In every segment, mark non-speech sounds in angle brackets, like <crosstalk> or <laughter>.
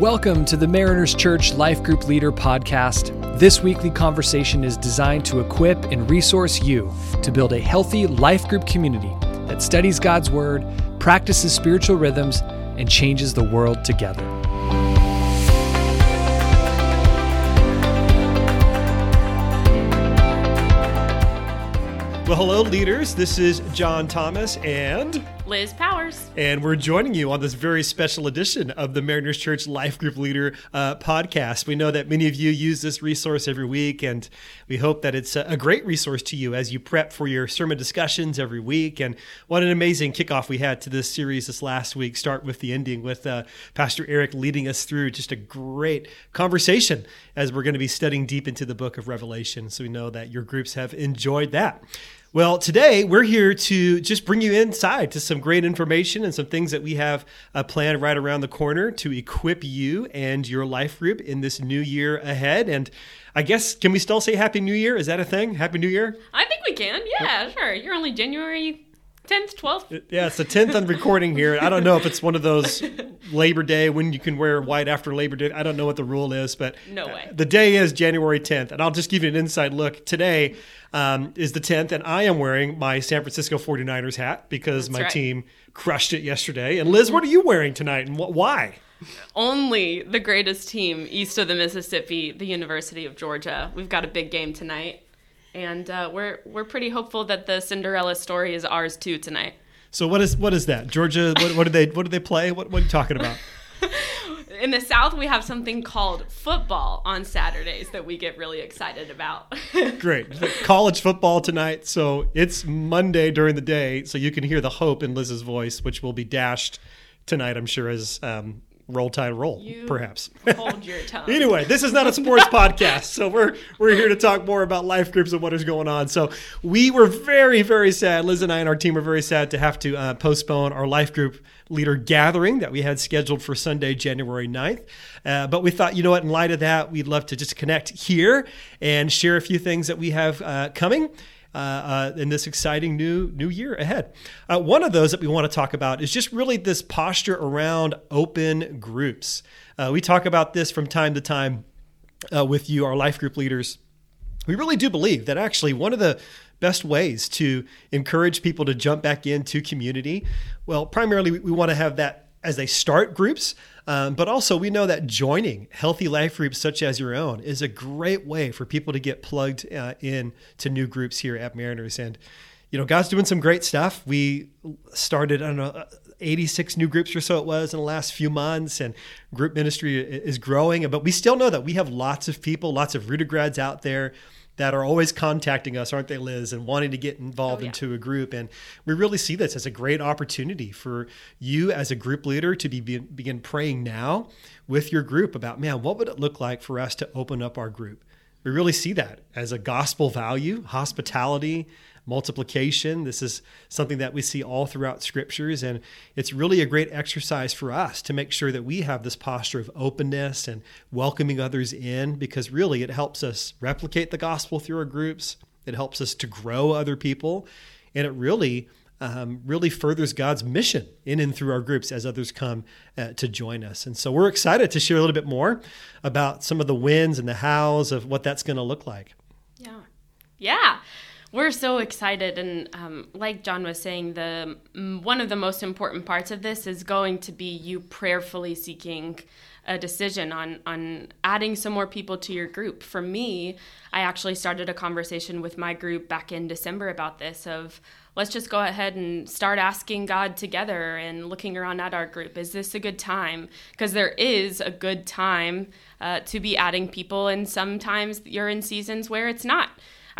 Welcome to the Mariners Church Life Group Leader Podcast. This weekly conversation is designed to equip and resource you to build a healthy life group community that studies God's Word, practices spiritual rhythms, and changes the world together. Well, hello, leaders. This is John Thomas and Liz Powers. And we're joining you on this very special edition of the Mariners Church Life Group Leader uh, podcast. We know that many of you use this resource every week, and we hope that it's a great resource to you as you prep for your sermon discussions every week. And what an amazing kickoff we had to this series this last week. Start with the ending with uh, Pastor Eric leading us through just a great conversation as we're going to be studying deep into the book of Revelation. So we know that your groups have enjoyed that. Well, today we're here to just bring you inside to some great information and some things that we have uh, planned right around the corner to equip you and your life group in this new year ahead. And I guess, can we still say Happy New Year? Is that a thing? Happy New Year? I think we can. Yeah, sure. You're only January 10th, 12th. Yeah, it's the 10th on recording here. I don't know if it's one of those Labor Day when you can wear white after Labor Day. I don't know what the rule is, but no way. The day is January 10th. And I'll just give you an inside look. Today, um, is the 10th, and I am wearing my San Francisco 49ers hat because That's my right. team crushed it yesterday. And Liz, what are you wearing tonight and wh- why? Only the greatest team east of the Mississippi, the University of Georgia. We've got a big game tonight, and uh, we're we're pretty hopeful that the Cinderella story is ours too tonight. So what is what is that? Georgia? What, what did they what did they play? What, what are you talking about? <laughs> In the South, we have something called football on Saturdays that we get really excited about. <laughs> Great. College football tonight. So it's Monday during the day. So you can hear the hope in Liz's voice, which will be dashed tonight, I'm sure, as um, roll tide roll, You perhaps. <laughs> Hold your <laughs> tongue. Anyway, this is not a sports <laughs> podcast, so we're we're here to talk more about life groups and what is going on. So we were very very sad. Liz and I and our team were very sad to have to uh, postpone our life group leader gathering that we had scheduled for Sunday, January 9th. Uh, but we thought, you know what, in light of that, we'd love to just connect here and share a few things that we have uh, coming. Uh, uh, in this exciting new new year ahead. Uh, one of those that we want to talk about is just really this posture around open groups. Uh, we talk about this from time to time with you, our life group leaders. We really do believe that actually one of the best ways to encourage people to jump back into community, well, primarily we, we want to have that as they start groups, um, but also we know that joining healthy life groups such as your own is a great way for people to get plugged uh, in to new groups here at Mariners. And you know, God's doing some great stuff. We started, I don't know, 86 new groups or so it was in the last few months, and group ministry is growing. But we still know that we have lots of people, lots of rooted grads out there that are always contacting us, aren't they, Liz, and wanting to get involved Oh, yeah. into a group. And we really see this as a great opportunity for you as a group leader to be, begin praying now with your group about, man, what would it look like for us to open up our group? We really see that as a gospel value, hospitality, multiplication. This is something that we see all throughout scriptures. And it's really a great exercise for us to make sure that we have this posture of openness and welcoming others in because really it helps us replicate the gospel through our groups. It helps us to grow other people. And it really um, really furthers God's mission in and through our groups as others come uh, to join us. And so we're excited to share a little bit more about some of the wins and the hows of what that's going to look like. Yeah. Yeah. We're so excited. And um, like John was saying, the one of the most important parts of this is going to be you prayerfully seeking a decision on on adding some more people to your group. For me, I actually started a conversation with my group back in December about this of let's just go ahead and start asking God together and looking around at our group. Is this a good time? Because there is a good time uh, to be adding people, and sometimes you're in seasons where it's not.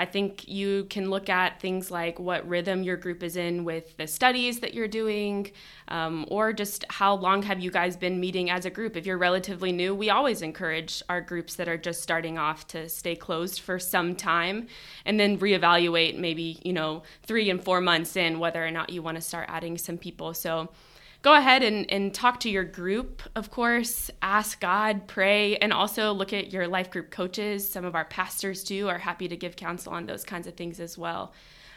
I think you can look at things like what rhythm your group is in with the studies that you're doing, um, or just how long have you guys been meeting as a group. If you're relatively new, we always encourage our groups that are just starting off to stay closed for some time and then reevaluate maybe, you know, three and four months in whether or not you want to start adding some people. So, go ahead and, and talk to your group, of course. Ask God, pray, and also look at your life group coaches. Some of our pastors, too, are happy to give counsel on those kinds of things as well.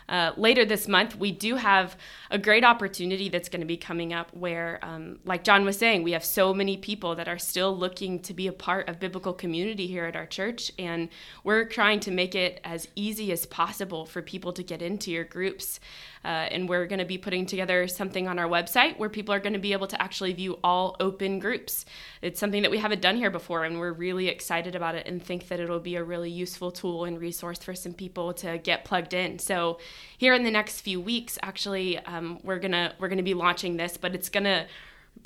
uh, later this month, we do have a great opportunity that's going to be coming up where, um, like John was saying, we have so many people that are still looking to be a part of biblical community here at our church. And we're trying to make it as easy as possible for people to get into your groups. Uh, and we're going to be putting together something on our website where people are going to be able to actually view all open groups. It's something that we haven't done here before, and we're really excited about it and think that it'll be a really useful tool and resource for some people to get plugged in. So, here in the next few weeks, actually, um, we're gonna we're gonna be launching this, but it's gonna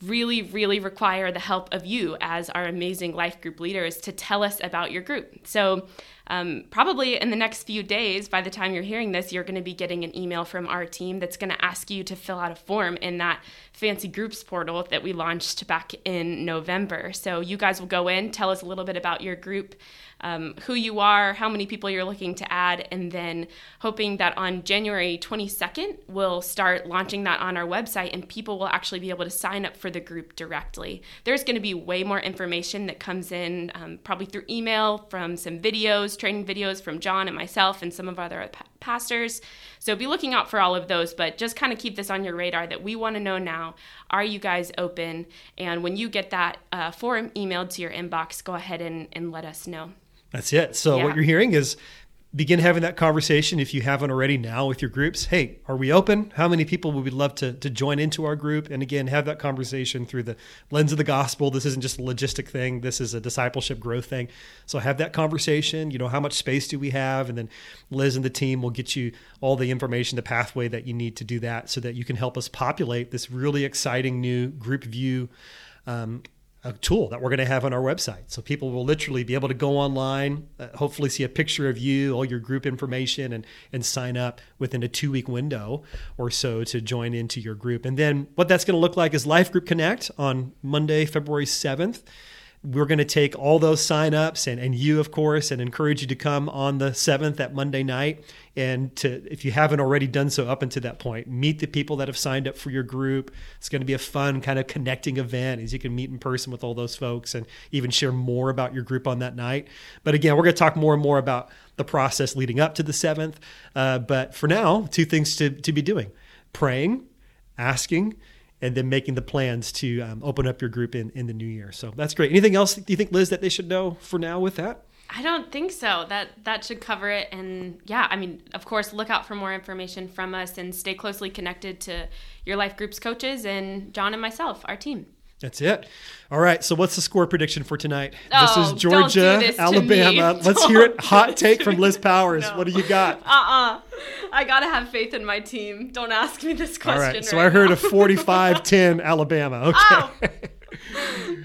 really, really require the help of you as our amazing life group leaders to tell us about your group. So, um, probably in the next few days, by the time you're hearing this, you're going to be getting an email from our team that's going to ask you to fill out a form in that fancy groups portal that we launched back in November. So, you guys will go in, tell us a little bit about your group um, who you are, how many people you're looking to add, and then hoping that on January 22nd, we'll start launching that on our website and people will actually be able to sign up for the group directly. There's going to be way more information that comes in, um, probably through email, from some videos, training videos from John and myself and some of our other pa- pastors. So be looking out for all of those, but just kind of keep this on your radar that we want to know now are you guys open? And when you get that uh, form emailed to your inbox, go ahead and, and let us know. That's it. So Yeah. what you're hearing is begin having that conversation if you haven't already now with your groups. Hey, are we open? How many people would we love to, to join into our group? And again, have that conversation through the lens of the gospel. This isn't just a logistic thing. This is a discipleship growth thing. So have that conversation. You know, how much space do we have? And then Liz and the team will get you all the information, the pathway that you need to do that so that you can help us populate this really exciting new group view um, a tool that we're going to have on our website. So people will literally be able to go online, uh, hopefully see a picture of you, all your group information, and and sign up within a two week window or so to join into your group. And then what that's going to look like is Life Group Connect on Monday, February seventh. We're going to take all those signups and, and you, of course, and encourage you to come on the 7th at Monday night. And to, if you haven't already done so up until that point, meet the people that have signed up for your group. It's going to be a fun kind of connecting event as you can meet in person with all those folks and even share more about your group on that night. But again, we're going to talk more and more about the process leading up to the 7th. Uh, but for now, two things to, to be doing praying, asking, and then making the plans to um, open up your group in, in the new year. So that's great. Anything else do you think, Liz, that they should know for now with that? I don't think so. That that should cover it. And yeah, I mean, of course, look out for more information from us and stay closely connected to your life groups coaches and John and myself, our team. That's it. All right. So, what's the score prediction for tonight? Oh, this is don't do Georgia, this to Alabama. <laughs> Let's hear it. Don't Hot take from. Liz Powers. No. What do you got? <laughs> Uh uh I gotta have faith in my team. Don't ask me this question. right. So, right I heard now. a 45 10 <laughs> Alabama. Okay. Ow.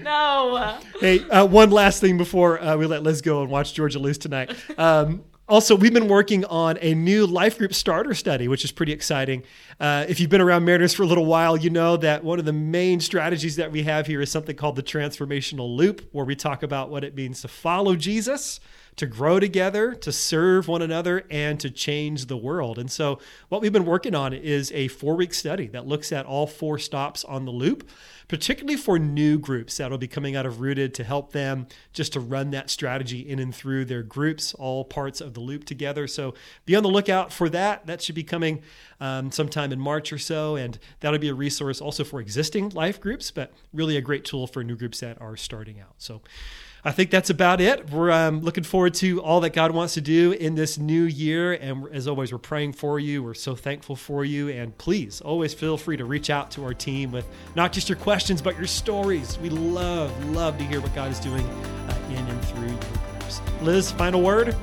no. Hey, uh, one last thing before uh, we let Liz go and watch Georgia lose tonight. Um, also, we've been working on a new life group starter study, which is pretty exciting. Uh, if you've been around Mariners for a little while, you know that one of the main strategies that we have here is something called the transformational loop, where we talk about what it means to follow Jesus, to grow together, to serve one another, and to change the world. And so, what we've been working on is a four week study that looks at all four stops on the loop, particularly for new groups that'll be coming out of Rooted to help them just to run that strategy in and through their groups, all parts of the loop together. So, be on the lookout for that. That should be coming um, sometime in March or so. And that'll be a resource also for existing life groups, but really a great tool for new groups that are starting out. So, I think that's about it. We're um, looking forward to all that God wants to do in this new year. And as always, we're praying for you. We're so thankful for you. And please always feel free to reach out to our team with not just your questions, but your stories. We love, love to hear what God is doing uh, in and through your groups. Liz, final word?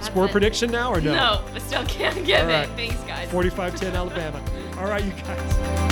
Score it. prediction now or no? No, I still can't give right. it. Thanks, guys. 45 10 Alabama. All right, you guys.